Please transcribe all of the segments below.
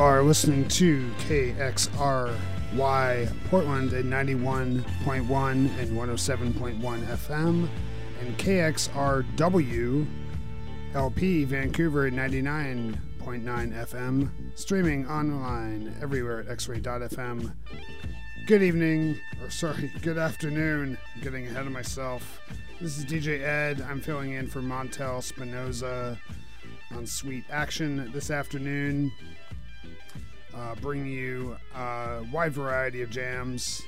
Are listening to KXRY Portland at 91.1 and 107.1 FM, and KXRW LP Vancouver at 99.9 FM, streaming online everywhere at xray.fm. Good evening, or sorry, good afternoon. I'm getting ahead of myself. This is DJ Ed. I'm filling in for Montel Spinoza on Sweet Action this afternoon. Uh, bringing you a wide variety of jams.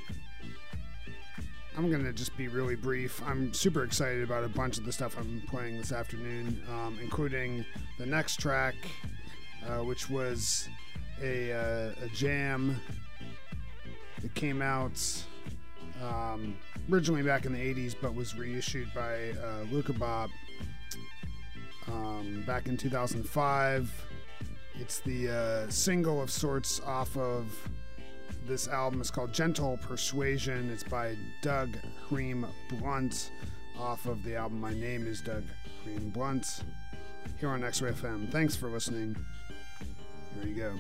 I'm going to just be really brief. I'm super excited about a bunch of the stuff I'm playing this afternoon, um, including the next track, uh, which was a, uh, a jam that came out um, originally back in the 80s but was reissued by uh, Luaka Bop um, back in 2005. It's the uh, single of sorts off of this album. It's called Gentle Persuasion. It's by Doug Hream Blunt off of the album My Name is Doug Hream Blunt here on X Ray FM. Thanks for listening. Here you go.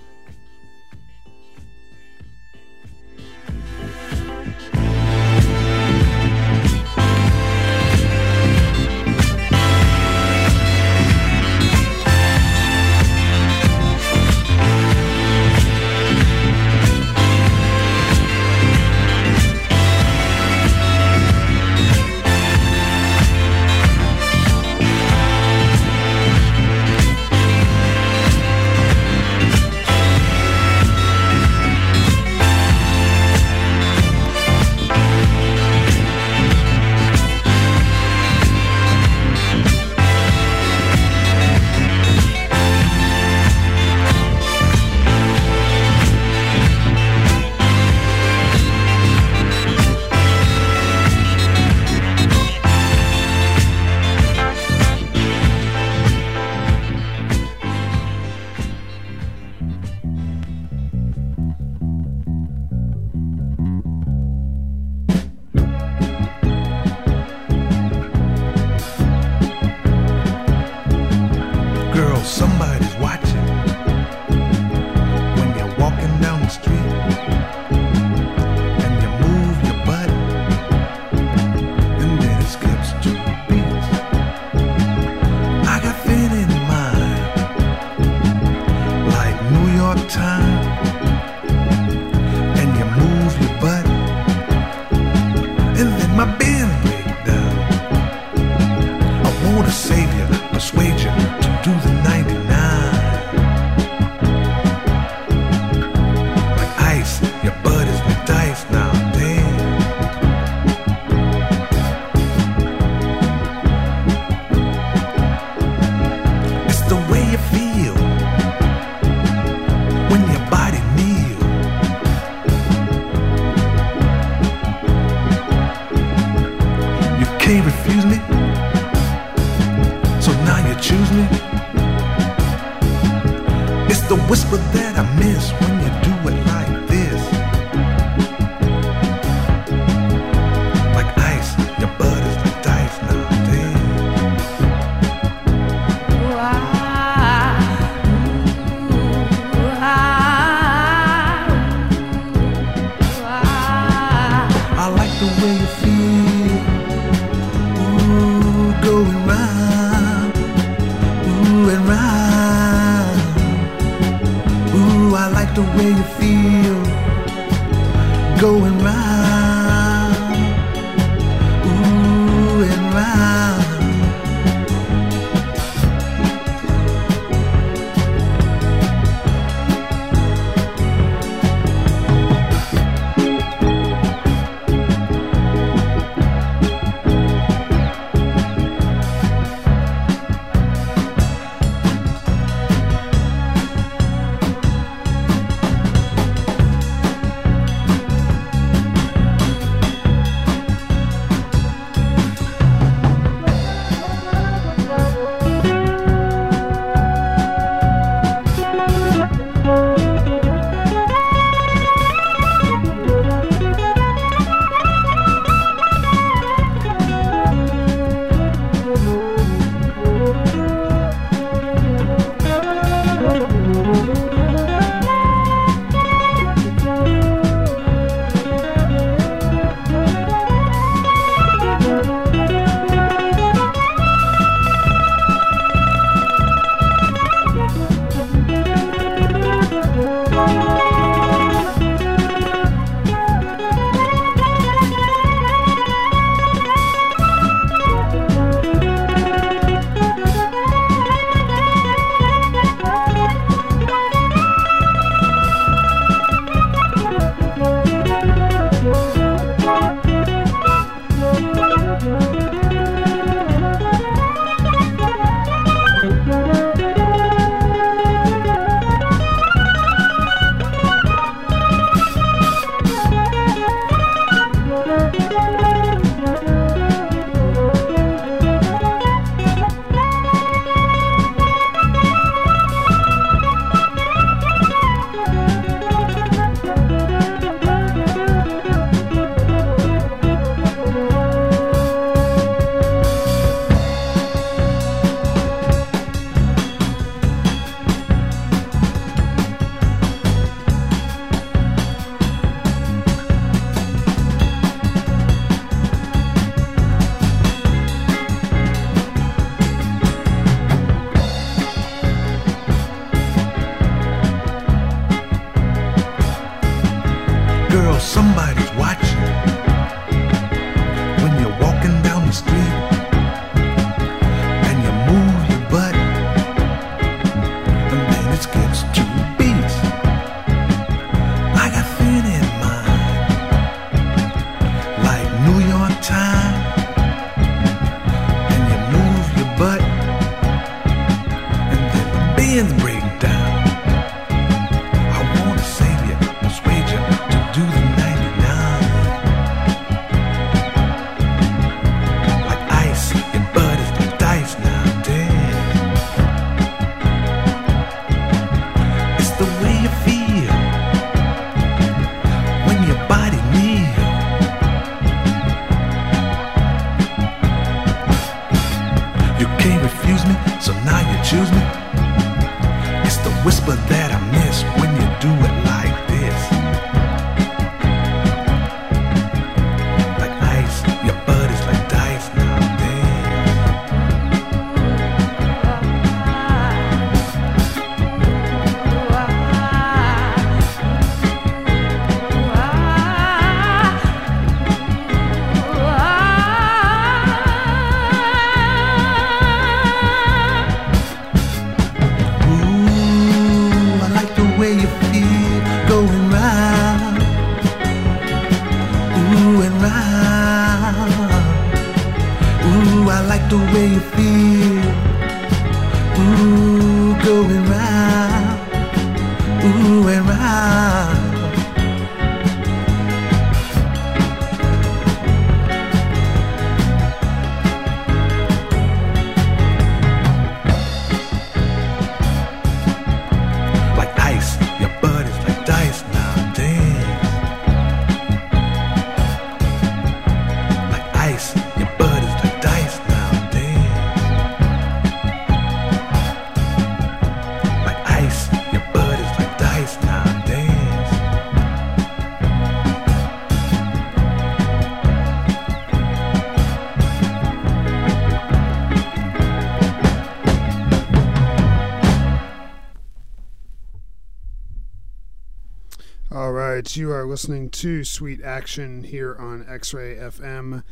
Are listening to Sweet Action here on X Ray FM.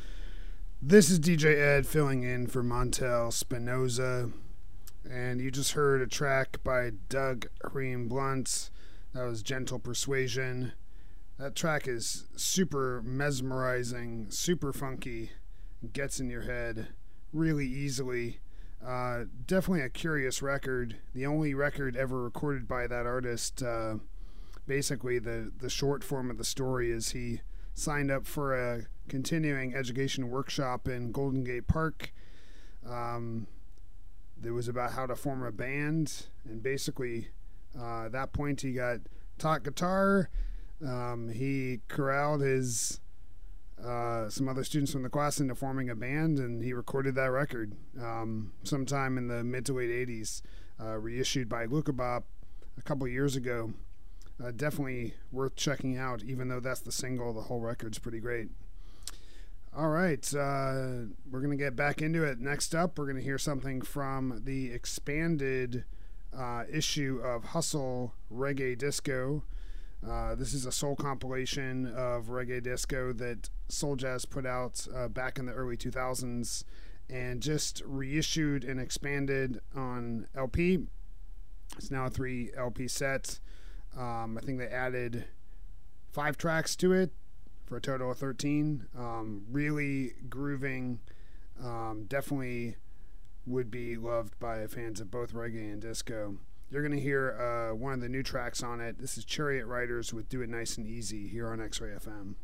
This is DJ Ed filling in for Montel Spinoza. And you just heard a track by Doug Hream Blunt. That was Gentle Persuasion. That track is super mesmerizing, super funky, gets in your head really easily. Uh, definitely a curious record. The only record ever recorded by that artist. Uh, basically the the short form of the story is he signed up for a continuing education workshop in Golden Gate Park. Um, it was about how to form a band, and basically, uh, at that point, he got taught guitar. Um, he corralled his uh, some other students from the class into forming a band, and he recorded that record um, sometime in the mid to late '80s, uh, reissued by Luaka Bop a couple years ago. Uh, definitely worth checking out, even though that's the single. The whole record's pretty great. All right, uh, we're to get back into it. Next up, we're to hear something from the expanded uh, issue of Hustle Reggae Disco. Uh, this is a soul compilation of reggae disco that Soul Jazz put out uh, back in the early 2000s and just reissued and expanded on LP. It's now a three LP set. Um, I think they added five tracks to it for a total of 13. Um, really grooving. Um, definitely would be loved by fans of both reggae and disco. You're going to hear uh, one of the new tracks on it. This is Chariot Riders with Do It Nice and Easy here on X Ray FM.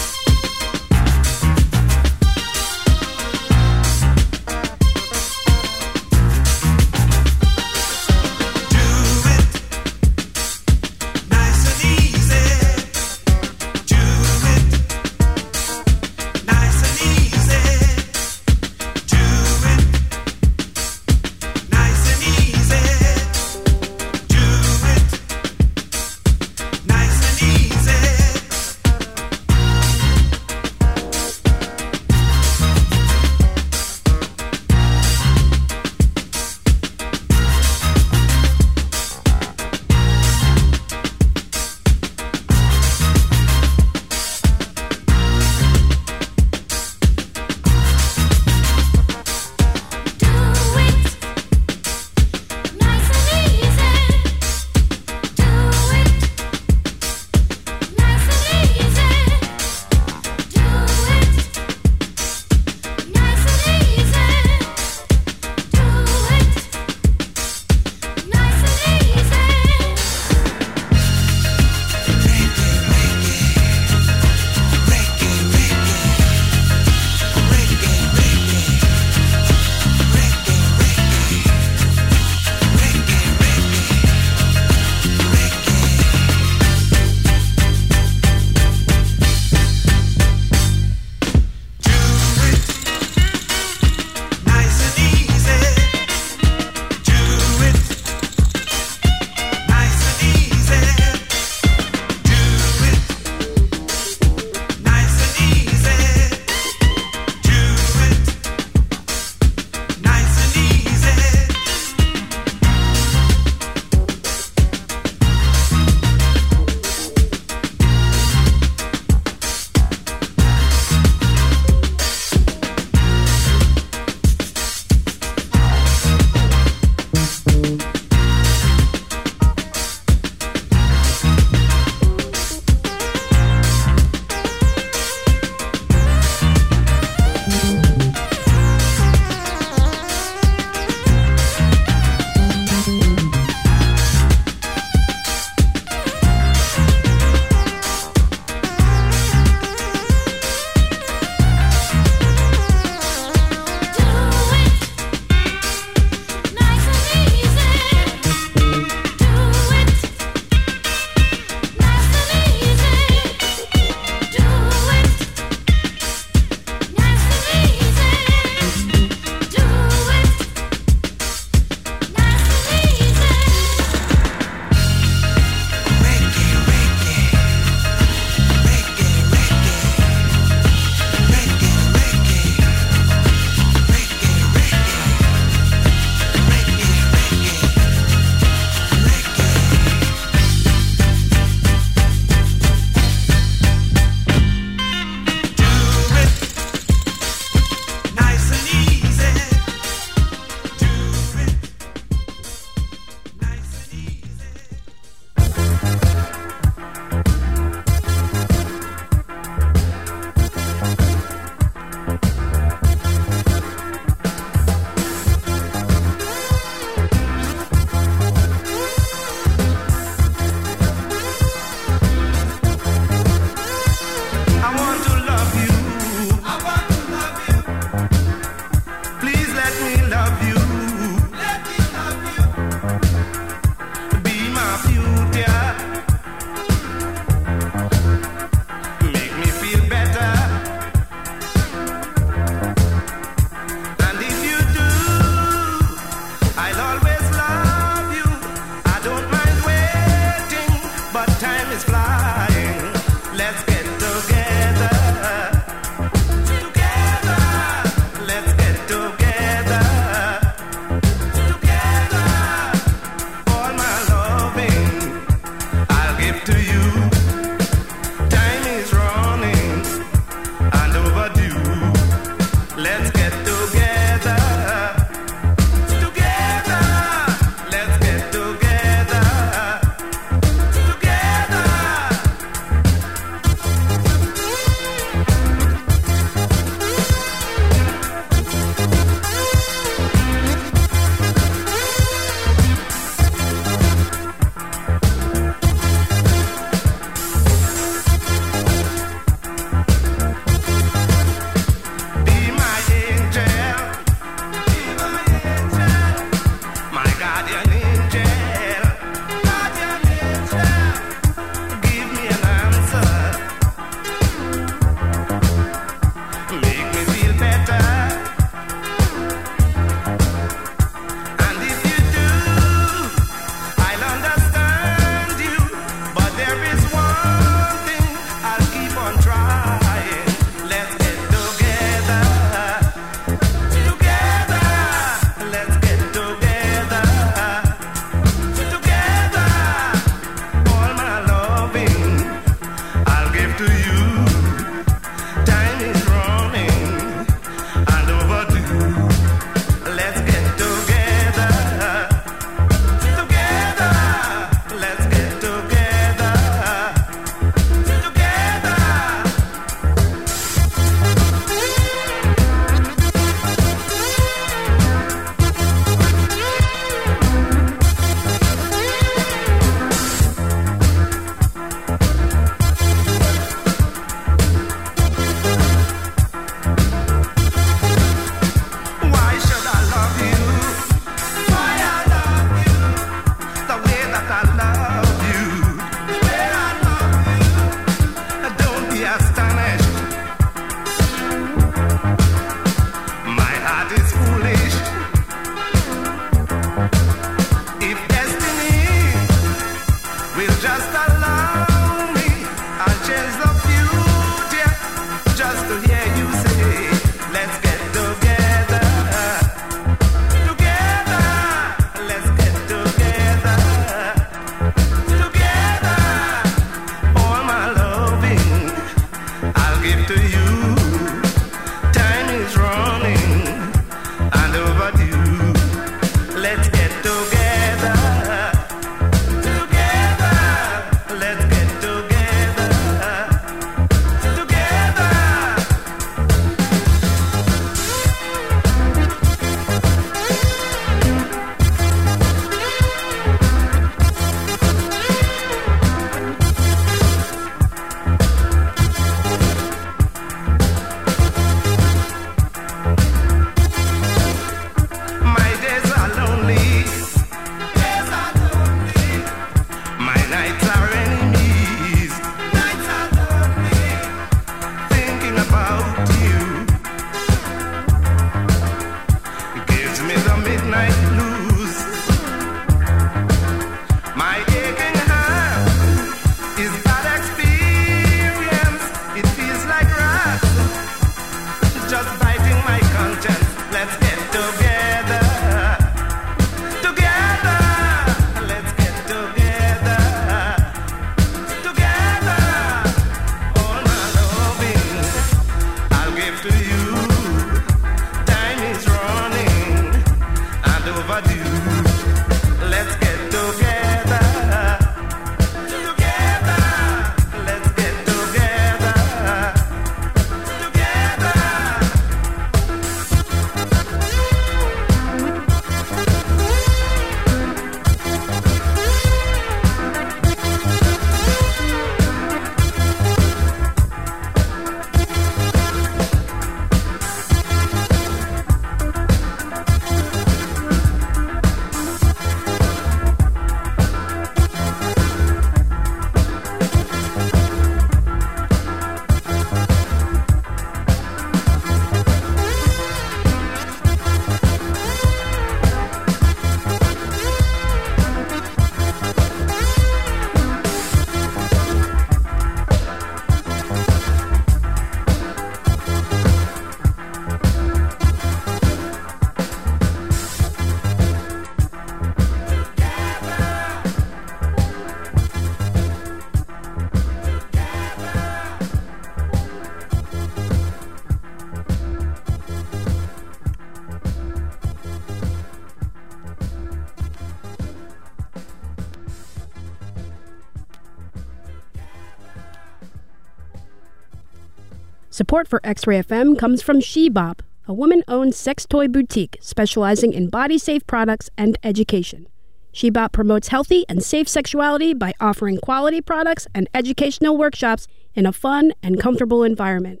Support for X Ray FM comes from Shebop, a woman owned sex toy boutique specializing in body safe products and education. Shebop promotes healthy and safe sexuality by offering quality products and educational workshops in a fun and comfortable environment.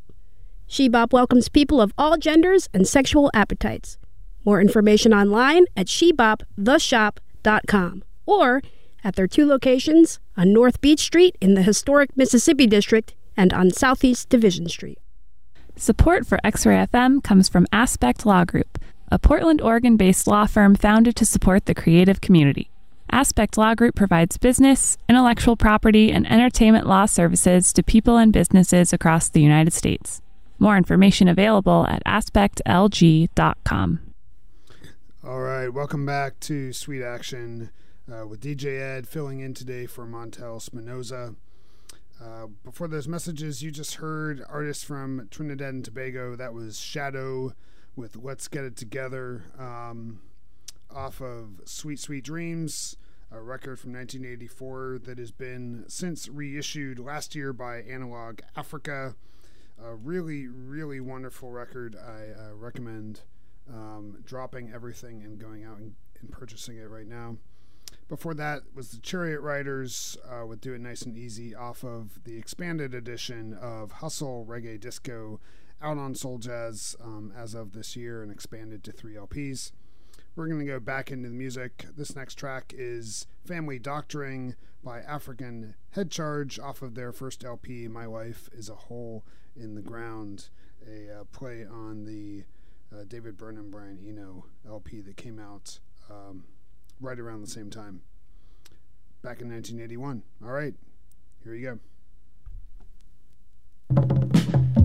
Shebop welcomes people of all genders and sexual appetites. More information online at sheboptheshop.com or at their two locations on North Beech Street in the historic Mississippi District and on Southeast Division Street. Support for X Ray FM comes from Aspect Law Group, a Portland, Oregon based law firm founded to support the creative community. Aspect Law Group provides business, intellectual property, and entertainment law services to people and businesses across the United States. More information available at aspectlg.com. All right, welcome back to Sweet Action uh, with DJ Ed filling in today for Montel Spinoza. Uh, before those messages, you just heard artists from Trinidad and Tobago. That was Shadow with Let's Get It Together um, off of Sweet Sweet Dreams, a record from 1984 that has been since reissued last year by Analog Africa. A really, really wonderful record. I uh, recommend um, dropping everything and going out and, and purchasing it right now. Before that was the Chariot Riders uh, with Do It Nice and Easy off of the expanded edition of Hustle Reggae Disco out on Soul Jazz um, as of this year and expanded to three LPs. We're going to go back into the music. This next track is Family Doctoring by African Head Charge off of their first LP, My Wife is a Hole in the Ground, a uh, play on the uh, David Burnham Brian Eno LP that came out um, right around the same time, back in 1981. All right, here you go.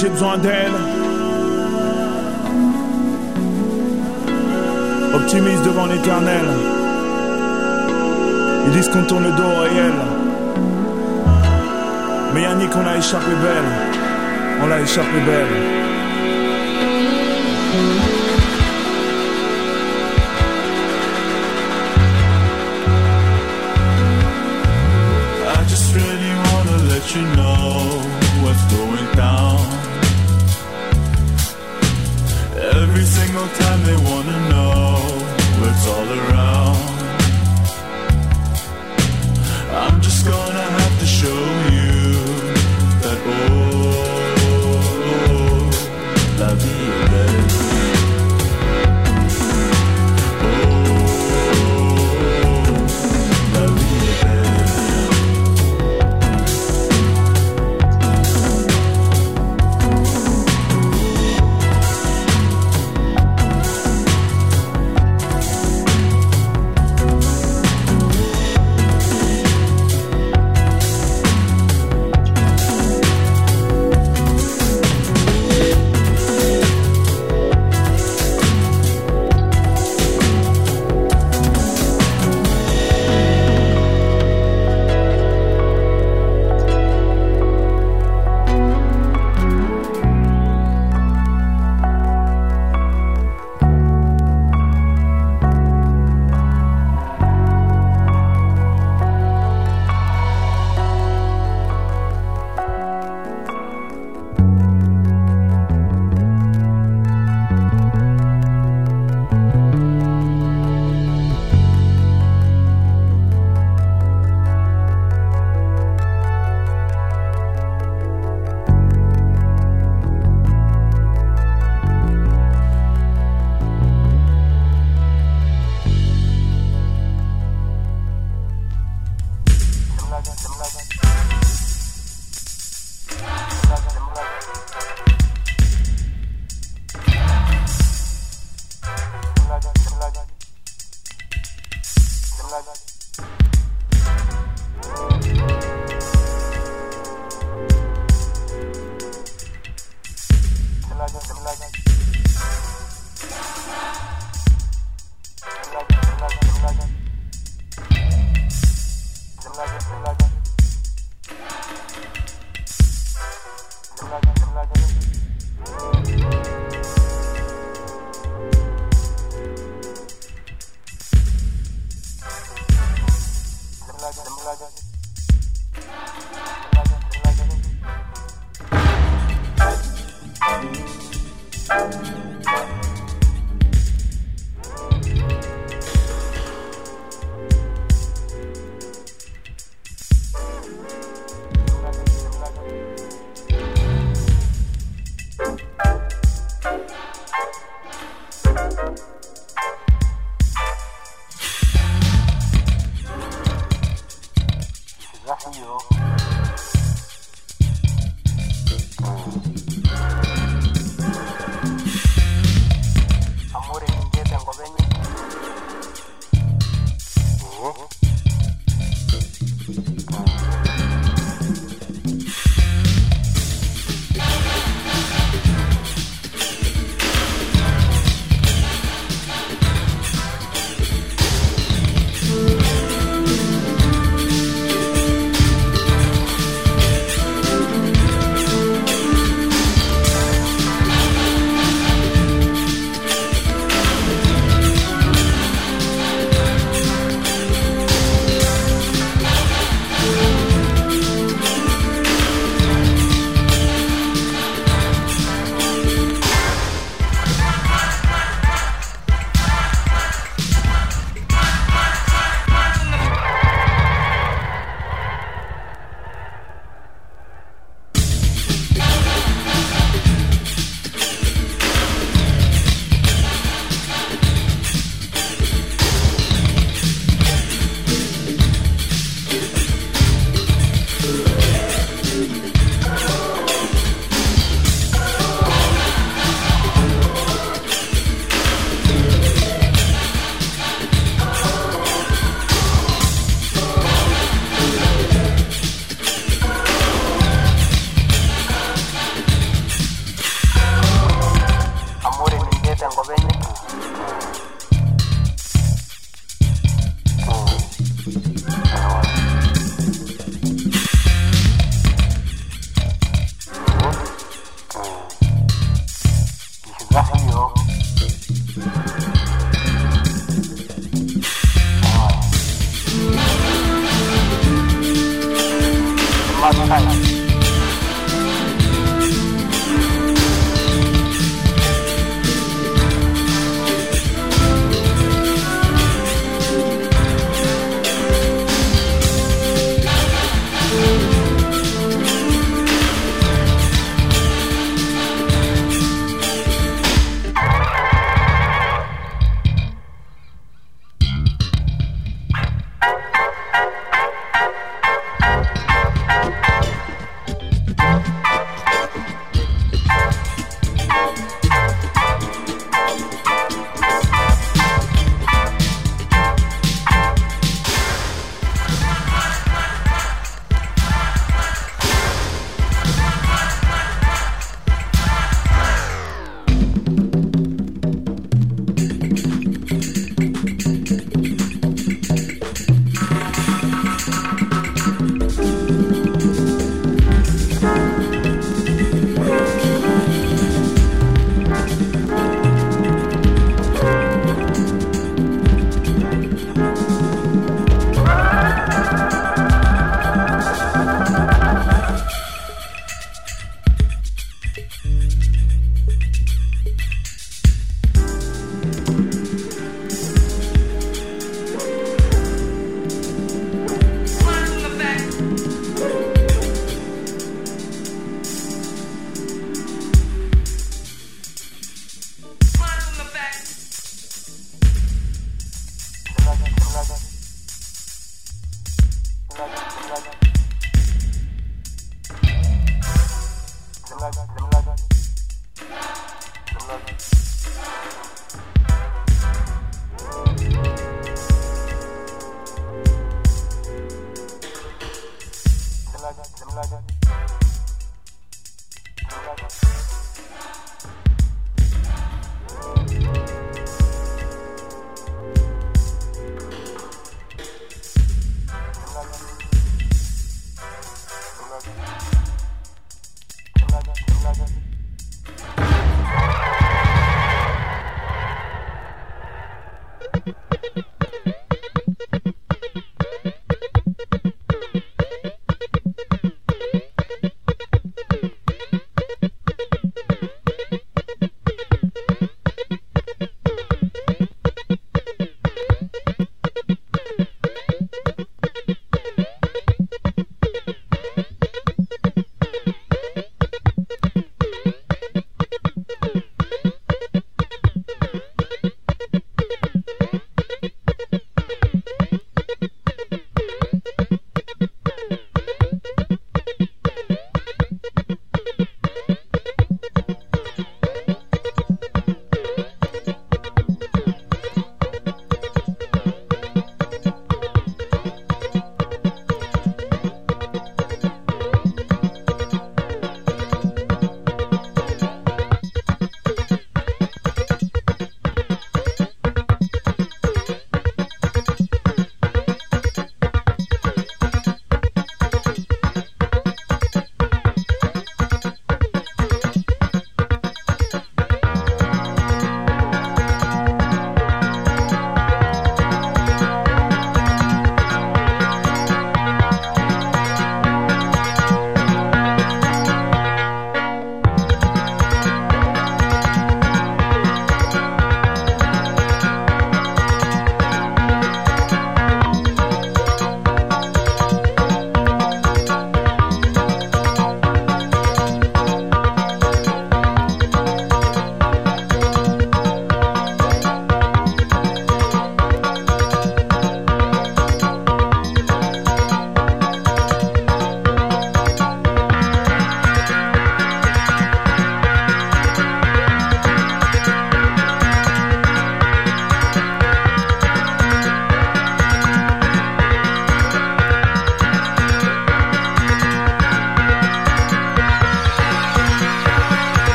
j'ai besoin d'elle. Optimiste devant l'éternel, ils disent qu'on tourne le dos au réel. Mais Yannick, on l'a échappé belle, on l'a échappé belle. you know what's going down. no time they wanna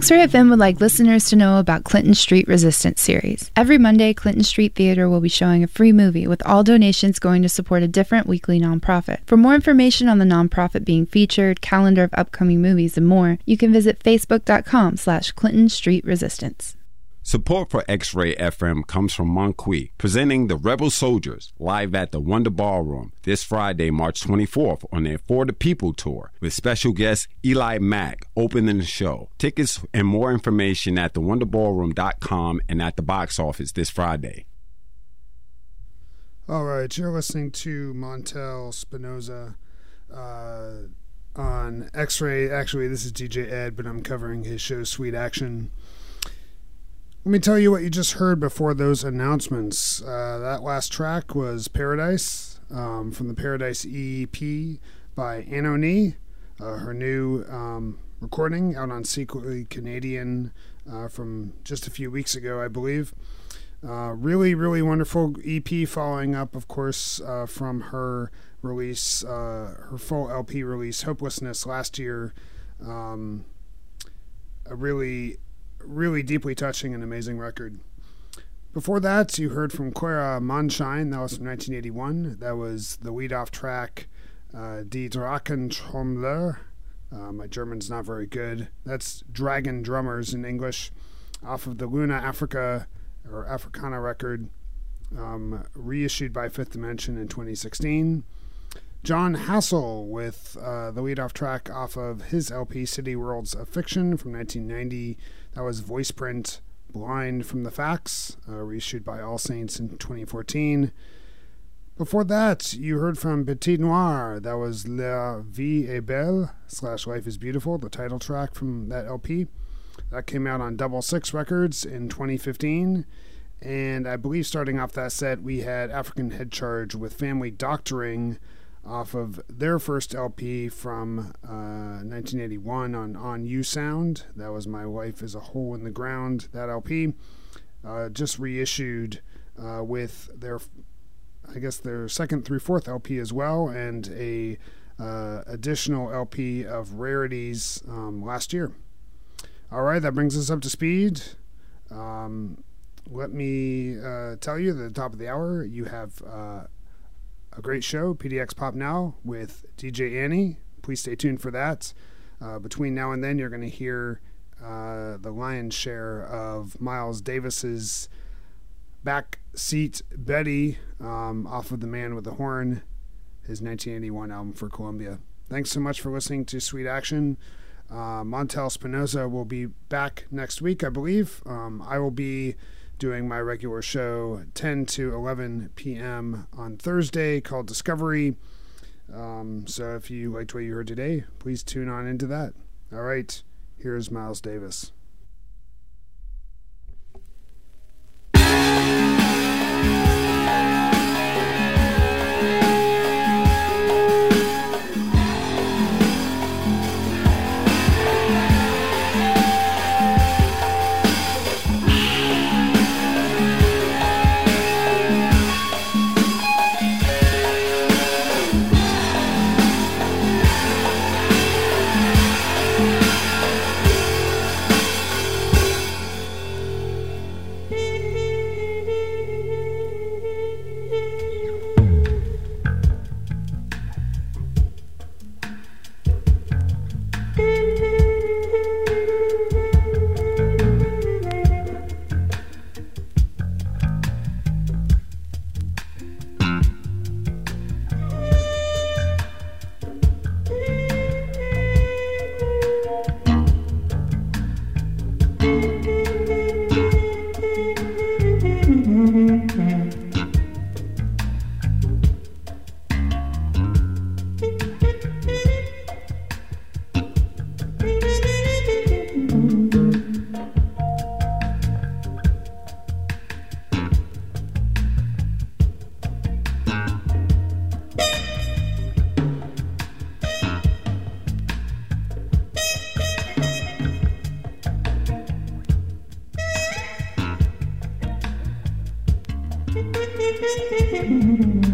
X-Ray FM would like listeners to know about Clinton Street Resistance series. Every Monday, Clinton Street Theater will be showing a free movie with all donations going to support a different weekly nonprofit. For more information on the nonprofit being featured, calendar of upcoming movies, and more, you can visit facebook.com slash Clinton Street Resistance. Support for X Ray FM comes from Monqui, presenting the Rebel Soldiers live at the Wonder Ballroom this Friday, March 24th on their For the People tour with special guest Eli Mack opening the show. Tickets and more information at thewonderballroom.com and at the box office this Friday. All right, you're listening to Montel Spinoza uh, on X Ray. Actually, this is DJ Ed, but I'm covering his show Sweet Action. Let me tell you what you just heard before those announcements. Uh, that last track was Paradise um, from the Paradise EP by Anohni, uh, her new um, recording out on Secretly Canadian uh, from just a few weeks ago, I believe. Uh, really, really wonderful EP following up, of course, uh, from her release, uh, her full LP release, Hopelessness, last year. Um, a really, really deeply touching and amazing record. Before that, you heard from Clara Mondshine. That was from 1981. That was the lead off track, uh, Die Drachentrommler. Uh, my German's not very good. That's Dragon Drummers in English, off of the Luna Africa or Africana record, um, reissued by Fifth Dimension in 2016. Jon Hassell with uh, the lead-off track off of his LP City Worlds of Fiction from 1990. That was Voiceprint Blind from the Facts, uh, reissued by All Saints in 2014. Before that, you heard from Petite Noir. That was La Vie est Belle slash Life is Beautiful, the title track from that LP. That came out on Double Six Records in 2015. And I believe starting off that set, we had African Head Charge with Family Doctoring off of their first LP from uh, 1981 on On-U Sound. That was My Life is a Hole in the Ground, that LP. Uh, just reissued uh, with their, I guess, their second through fourth LP as well, and a uh, additional LP of rarities um, last year. All right, that brings us up to speed. Um, let me uh, tell you, at the top of the hour, you have uh, a great show, PDX Pop Now, with DJ Annie. Please stay tuned for that. Uh, between now and then, you're going to hear uh, the lion's share of Miles Davis's back seat Betty um, off of The Man with the Horn, his 1981 album for Columbia. Thanks so much for listening to Sweet Action. Uh, Montel Spinoza will be back next week, I believe. Um, I will be doing my regular show 10 to 11 p.m. on Thursday called Discovery. Um, so if you liked what you heard today, please tune on into that. All right, here's Miles Davis. You.